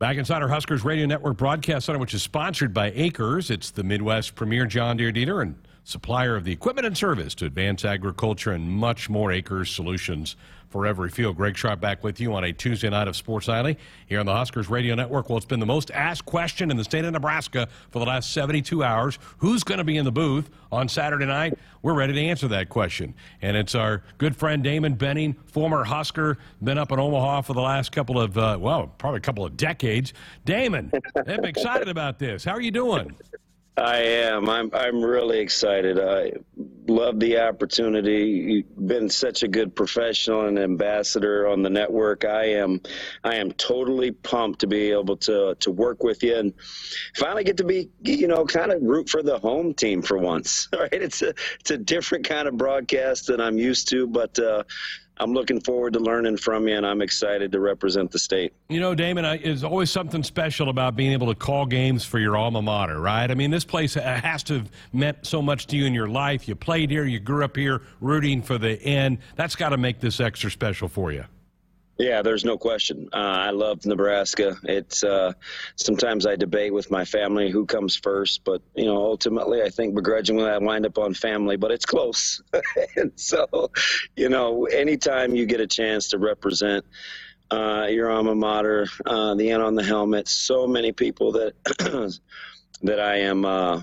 Back inside our Huskers Radio Network broadcast center, which is sponsored by AKRS. It's the Midwest premier John Deere dealer and supplier of the equipment and service to advance agriculture and much more AKRS solutions for every field. Greg Sharpe back with you on a Tuesday night of Sports Nightly here on the Huskers Radio Network. Well, it's been the most asked question in the state of Nebraska for the last 72 hours. Who's going to be in the booth on Saturday night? We're ready to answer that question. And it's our good friend Damon Benning, former Husker, been up in Omaha for the last couple of, uh, well, probably a couple of decades. Damon, I'm excited about this. How are you doing? I am. I'm. I'm really excited. I love the opportunity. You've been such a good professional and ambassador on the network. I am. I am totally pumped to be able to to work with you and finally get to be, you know, kind of root for the home team for once. All right. It's a it's a different kind of broadcast than I'm used to, but uh, I'm looking forward to learning from you, and I'm excited to represent the state. You know, Damon, I, always something special about being able to call games for your alma mater, right? I mean, this place uh, has to have meant so much to you in your life. You played here, you grew up here, rooting for the end. That's got to make this extra special for you. Yeah, there's no question. Uh, I love Nebraska. It's uh, sometimes I debate with my family who comes first, but you know, ultimately, I think begrudgingly I wind up on family, but it's close. and so, you know, anytime you get a chance to represent uh, your alma mater, uh, the N on the helmet, so many people that that I am uh,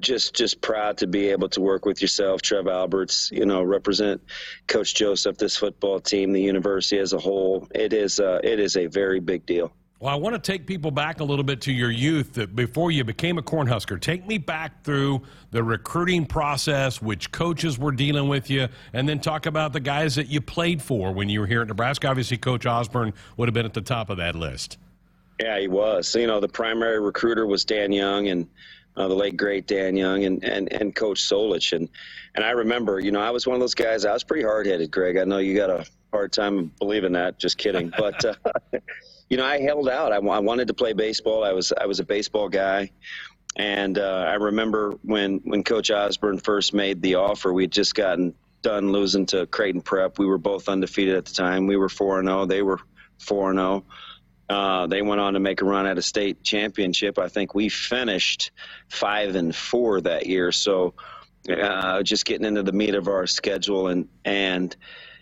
just just proud to be able to work with yourself, Trev Alberts. You know, represent Coach Joseph, this football team, the university as a whole. It is uh, it is a very big deal. Well, I want to take people back a little bit to your youth that before you became a Cornhusker. Take me back through the recruiting process, which coaches were dealing with you, and then talk about the guys that you played for when you were here at Nebraska. Obviously, Coach Osborne would have been at the top of that list. Yeah, he was. So, you know, the primary recruiter was Dan Young, and uh, the late great Dan Young and, and, and Coach Solich. And, and I remember, you know, I was one of those guys, I was pretty hard headed, Greg. I know you got a hard time believing that. Just kidding. But, uh, you know, I held out. I, I wanted to play baseball. I was, I was a baseball guy. And uh, I remember when, when Coach Osborne first made the offer, we'd just gotten done losing to Creighton Prep. We were both undefeated at the time. We were 4 0. They were 4 0. Uh, they went on to make a run at a state championship. I think we finished five and four that year. So uh, just getting into the meat of our schedule and and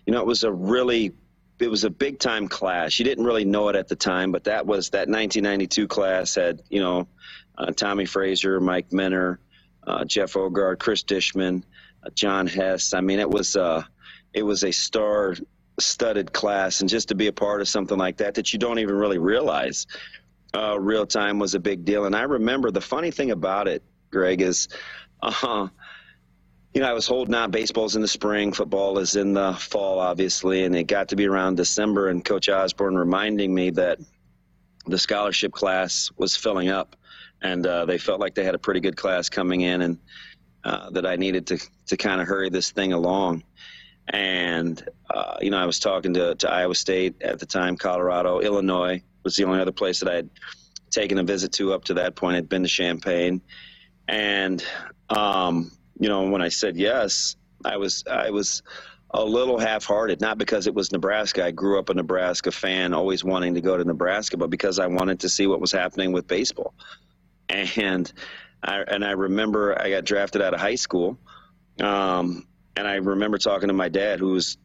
you know it was a really it was a big time class. You didn't really know it at the time, but that was that 1992 class had you know uh, Tommie Frazier, Mike Minter, uh, Jeff Ogard, Chris Dishman, uh, John Hess. I mean, it was uh, it was a star studded class and just to be a part of something like that that you don't even really realize uh, real time was a big deal. And i remember the funny thing about it greg is uh, you know i was holding out baseball's in the spring football is in the fall obviously and it got to be around december and coach osborne reminding me that the scholarship class was filling up and uh, they felt like they had a pretty good class coming in and uh, that i needed to, to kind of hurry this thing along and, uh, you know, I was talking to, to Iowa State at the time, Colorado, Illinois was the only other place that I had taken a visit to up to that point. I'd been to Champaign. And, um, you know, when I said yes, I was, I was a little half hearted, not because it was Nebraska. I grew up a Nebraska fan, always wanting to go to Nebraska, but because I wanted to see what was happening with baseball. And I, and I remember I got drafted out of high school. Um, and I remember talking to my dad, who was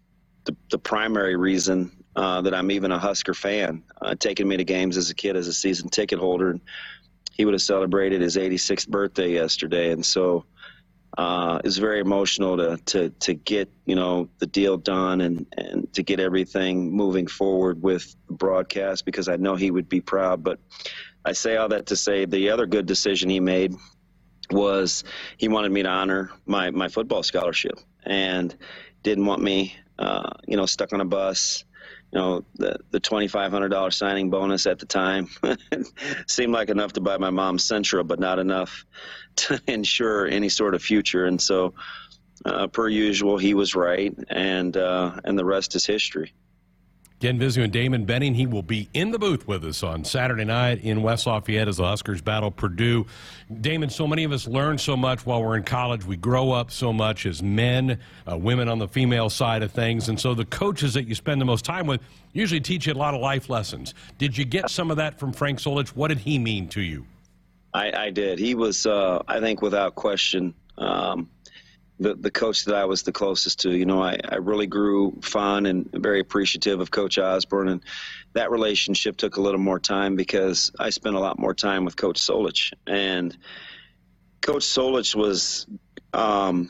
the, the primary reason uh, that I'm even a Husker fan, uh, taking me to games as a kid as a season ticket holder. And he would have celebrated his 86th birthday yesterday, and so uh, it was very emotional to to to get you know the deal done and and to get everything moving forward with broadcast because I know he would be proud. But I say all that to say the other good decision he made was he wanted me to honor my my football scholarship and didn't want me, uh, you know, stuck on a bus. You know, the the twenty five hundred dollar signing bonus at the time seemed like enough to buy my mom Sentra, but not enough to ensure any sort of future. And so, uh, per usual, he was right, and uh, and the rest is history. Again, visiting with Damon Benning. He will be in the booth with us on Saturday night in West Lafayette as the Huskers battle Purdue. Damon, so many of us learn so much while we're in college. We grow up so much as men, uh, women on the female side of things. And so the coaches that you spend the most time with usually teach you a lot of life lessons. Did you get some of that from Frank Solich? What did he mean to you? I, I did. He was, uh, I think, without question, um, the, the coach that I was the closest to. You know, I, I really grew fond and very appreciative of Coach Osborne, and that relationship took a little more time because I spent a lot more time with Coach Solich. And Coach Solich was um,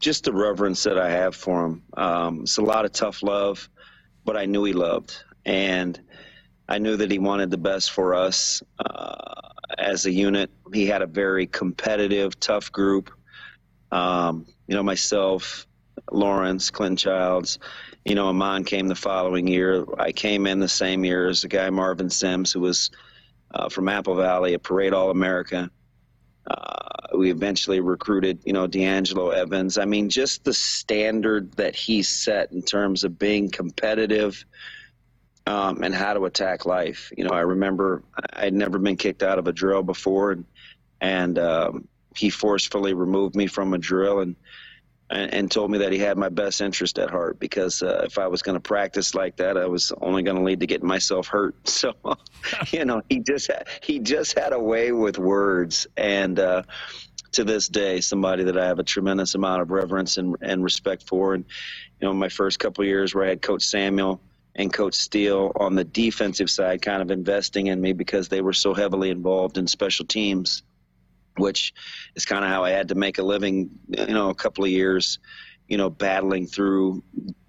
just the reverence that I have for him. Um, it's a lot of tough love, but I knew he loved. And I knew that he wanted the best for us uh, as a unit. He had a very competitive, tough group. Um, you know, myself, Lawrence, Clinton Childs, you know, Ahman came the following year. I came in the same year as the guy Marvin Sims, who was uh, from Apple Valley, a parade All America. Uh, we eventually recruited, you know, DeAngelo Evans. I mean, just the standard that he set in terms of being competitive um, and how to attack life. You know, I remember I'd never been kicked out of a drill before, and, and um, he forcefully removed me from a drill and and, and told me that he had my best interest at heart because uh, if I was going to practice like that, I was only going to lead to getting myself hurt. So, you know, he just had, he just had a way with words, and uh, to this day, somebody that I have a tremendous amount of reverence and, and respect for. And you know, my first couple of years where I had Coach Samuel and Coach Steele on the defensive side, kind of investing in me because they were so heavily involved in special teams which is kind of how I had to make a living, you know, a couple of years, you know, battling through,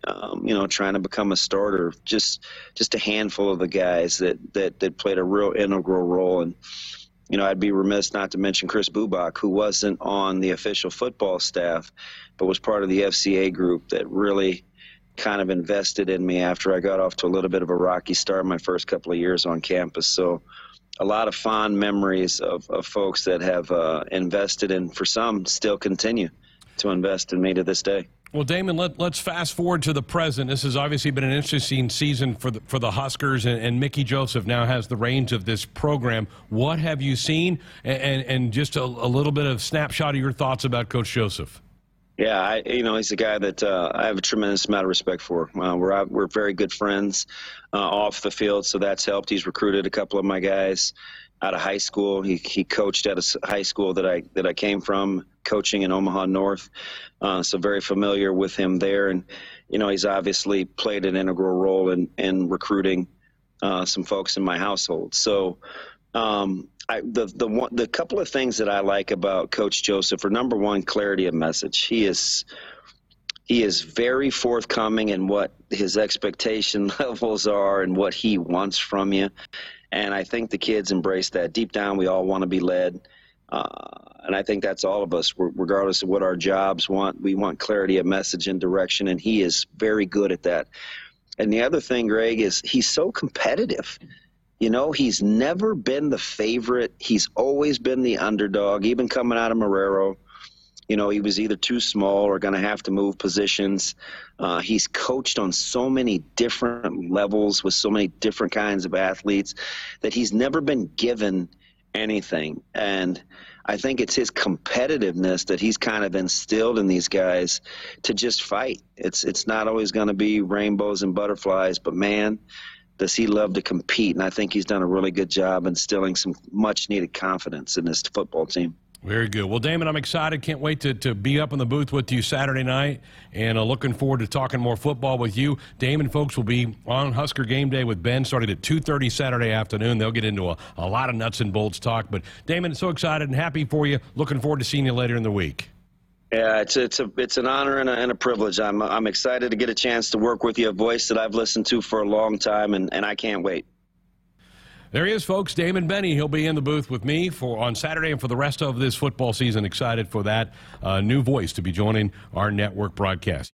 um, you know, trying to become a starter. Just, just a handful of the guys that that that played a real integral role. And, you know, I'd be remiss not to mention Chris Bubak, who wasn't on the official football staff, but was part of the FCA group that really kind of invested in me after I got off to a little bit of a rocky start my first couple of years on campus. So a lot of fond memories of, of folks that have uh, invested and for some still continue to invest in me to this day. Well, Damon, let, us fast forward to the present. This has obviously been an interesting season for the, for the Huskers, and, and Mickey Joseph now has the reins of this program. What have you seen, and, and, and just a, a, little bit of snapshot of your thoughts about Coach Joseph? Yeah, I, you know, he's a guy that uh, I have a tremendous amount of respect for. Uh, we're we're very good friends uh, off the field, so that's helped. He's recruited a couple of my guys out of high school. He he coached at a high school that I that I came from, coaching in Omaha North, uh, so very familiar with him there. And you know, he's obviously played an integral role in in recruiting uh, some folks in my household. So. Um, I, the the one, the couple of things that I like about Coach Joseph are number one, clarity of message. He is he is very forthcoming in what his expectation levels are and what he wants from you, and I think the kids embrace that. Deep down, we all want to be led, uh, and I think that's all of us, regardless of what our jobs want. We want clarity of message and direction, and he is very good at that. And the other thing, Greg, is he's so competitive. You know, he's never been the favorite. He's always been the underdog, even coming out of Marrero. You know, he was either too small or going to have to move positions. Uh, he's coached on so many different levels with so many different kinds of athletes that he's never been given anything. And I think it's his competitiveness that he's kind of instilled in these guys to just fight. It's it's not always going to be rainbows and butterflies, but man, does he love to compete? And I think he's done a really good job instilling some much needed confidence in this football team. Very good. Well, Damon, I'm excited. Can't wait to, to be up in the booth with you Saturday night, and uh, looking forward to talking more football with you. Damon, folks, will be on Husker Game Day with Ben starting at 2.30 Saturday afternoon. They'll get into a, a lot of nuts and bolts talk. But, Damon, so excited and happy for you. Looking forward to seeing you later in the week. Yeah, it's it's a it's an honor and a, and a privilege. I'm I'm excited to get a chance to work with you, a voice that I've listened to for a long time, and, and I can't wait. There he is, folks. Damon Benning. He'll be in the booth with me for on Saturday and for the rest of this football season. Excited for that uh, new voice to be joining our network broadcast.